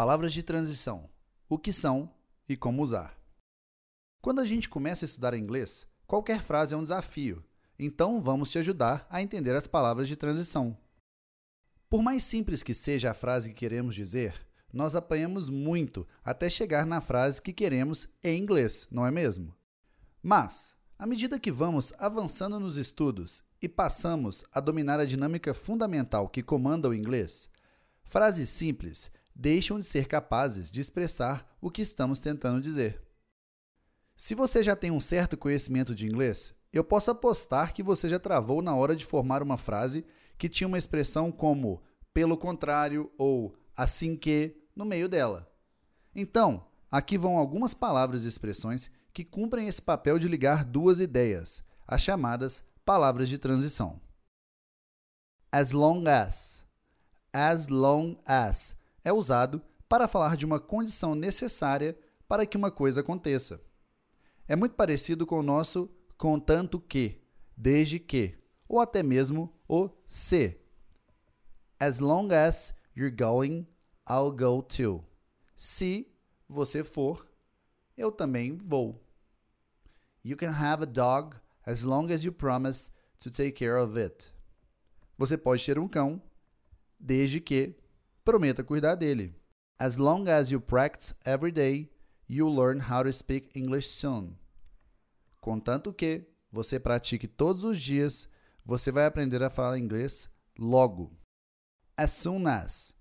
Palavras de transição: o que são e como usar. Quando a gente começa a estudar inglês, qualquer frase é um desafio, então vamos te ajudar a entender as palavras de transição. Por mais simples que seja a frase que queremos dizer, nós apanhamos muito até chegar na frase que queremos em inglês, não é mesmo? Mas, à medida que vamos avançando nos estudos e passamos a dominar a dinâmica fundamental que comanda o inglês, frases simples deixam de ser capazes de expressar o que estamos tentando dizer. Se você já tem um certo conhecimento de inglês, eu posso apostar que você já travou na hora de formar uma frase que tinha uma expressão como pelo contrário ou assim que no meio dela. Então, aqui vão algumas palavras e expressões que cumprem esse papel de ligar duas ideias, as chamadas palavras de transição. As long as. As long as é usado para falar de uma condição necessária para que uma coisa aconteça. É muito parecido com o nosso contanto que, desde que, ou até mesmo o se. As long as you're going, I'll go too. Se você for, eu também vou. You can have a dog as long as you promise to take care of it. Você pode ter um cão desde que prometa cuidar dele. As long as you practice every day, you'll learn how to speak English soon. Contanto que você pratique todos os dias, você vai aprender a falar inglês logo. As soon as.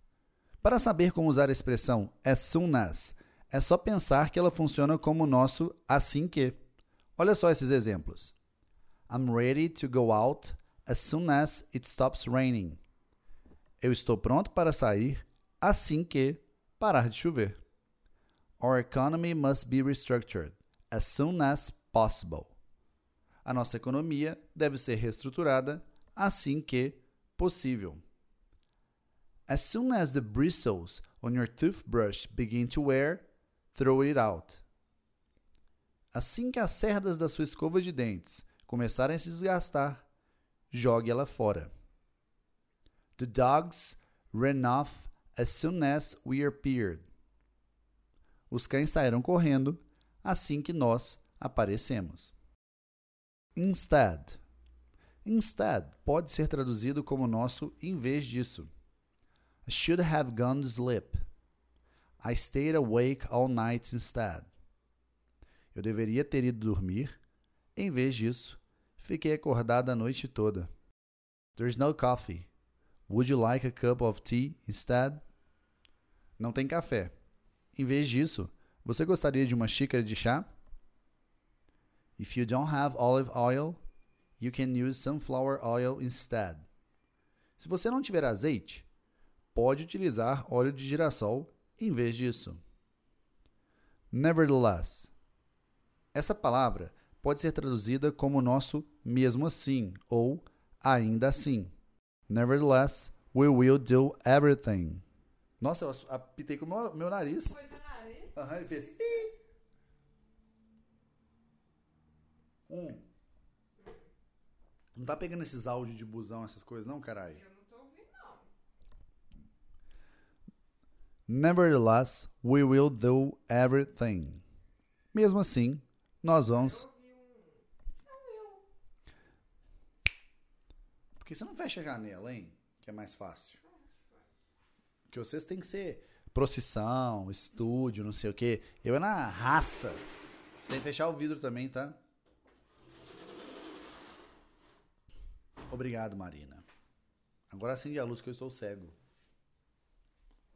Para saber como usar a expressão as soon as, é só pensar que ela funciona como o nosso assim que. Olha só esses exemplos. I'm ready to go out as soon as it stops raining. Eu estou pronto para sair assim que parar de chover. Our economy must be restructured as soon as possible. A nossa economia deve ser reestruturada assim que possível. As soon as the bristles on your toothbrush begin to wear, throw it out. Assim que as cerdas da sua escova de dentes começarem a se desgastar, jogue ela fora. The dogs ran off as soon as we appeared. Os cães saíram correndo assim que nós aparecemos. Instead. Instead pode ser traduzido como nosso em vez disso. I should have gone to sleep. I stayed awake all night instead. Eu deveria ter ido dormir. Em vez disso, fiquei acordado a noite toda. There's no coffee. Would you like a cup of tea instead? Não tem café. Em vez disso, você gostaria de uma xícara de chá? If you don't have olive oil, you can use sunflower oil instead. Se você não tiver azeite, pode utilizar óleo de girassol em vez disso. Nevertheless. Essa palavra pode ser traduzida como nosso mesmo assim ou ainda assim. Nevertheless, we will do everything. Nossa, eu apitei com o meu, meu nariz. Foi seu nariz? Aham, ele fez. Um. Não tá pegando esses áudios de busão, essas coisas, não, caralho? Eu não tô ouvindo, não. Nevertheless, we will do everything. Mesmo assim, nós vamos. Eu ouvi um. Não, eu. Por que você não fecha a janela, hein? Que é mais fácil. Porque vocês têm que ser procissão, estúdio, não sei o quê. Eu é na raça. Você tem que fechar o vidro também, tá? Obrigado, Marina. Agora acende a luz que eu estou cego.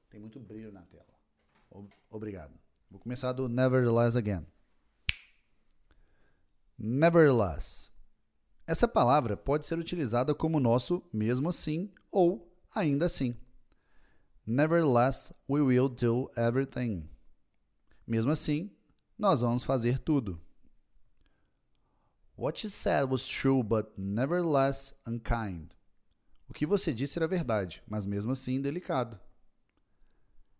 Tem muito brilho na tela. Ob- Obrigado. Vou começar do Nevertheless again. Nevertheless. Essa palavra pode ser utilizada como nosso mesmo assim ou ainda assim. Nevertheless, we will do everything. Mesmo assim, nós vamos fazer tudo. What you said was true, but nevertheless unkind. O que você disse era verdade, mas mesmo assim delicado.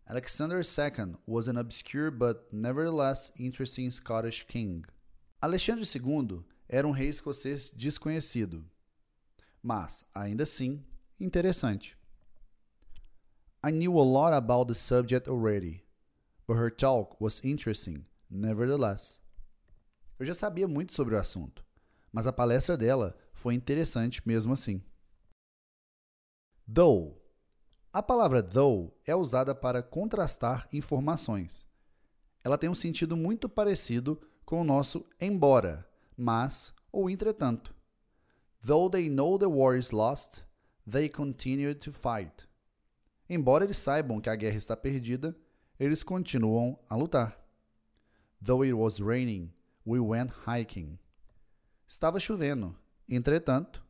Alexander II was an obscure but nevertheless interesting Scottish king. Alexandre II era um rei escocês desconhecido, mas, ainda assim, interessante. I knew a lot about the subject already, but her talk was interesting, nevertheless. Eu já sabia muito sobre o assunto, mas a palestra dela foi interessante mesmo assim. Though. A palavra though é usada para contrastar informações. Ela tem um sentido muito parecido com o nosso embora, mas ou entretanto. Though they know the war is lost, they continue to fight. Embora eles saibam que a guerra está perdida, eles continuam a lutar. Though it was raining, we went hiking. Estava chovendo, entretanto,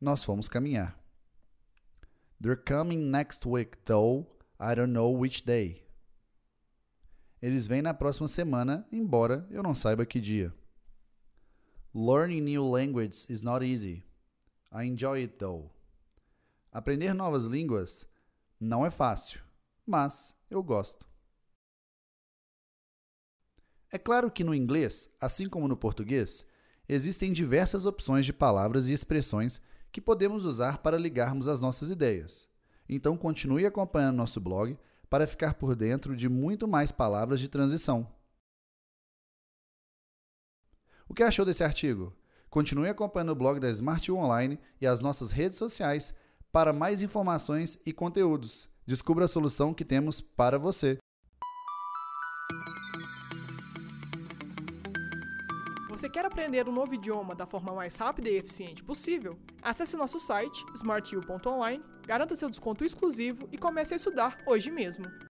nós fomos caminhar. They're coming next week, though I don't know which day. Eles vêm na próxima semana, embora eu não saiba que dia. Learning new languages is not easy. I enjoy it though. Aprender novas línguas não é fácil, mas eu gosto. É claro que no inglês, assim como no português, existem diversas opções de palavras e expressões que podemos usar para ligarmos as nossas ideias. Então continue acompanhando nosso blog para ficar por dentro de muito mais palavras de transição. O que achou desse artigo? Continue acompanhando o blog da Smart U Online e as nossas redes sociais para mais informações e conteúdos. Descubra a solução que temos para você. Você quer aprender um novo idioma da forma mais rápida e eficiente possível? Acesse nosso site smartu.online, garanta seu desconto exclusivo e comece a estudar hoje mesmo.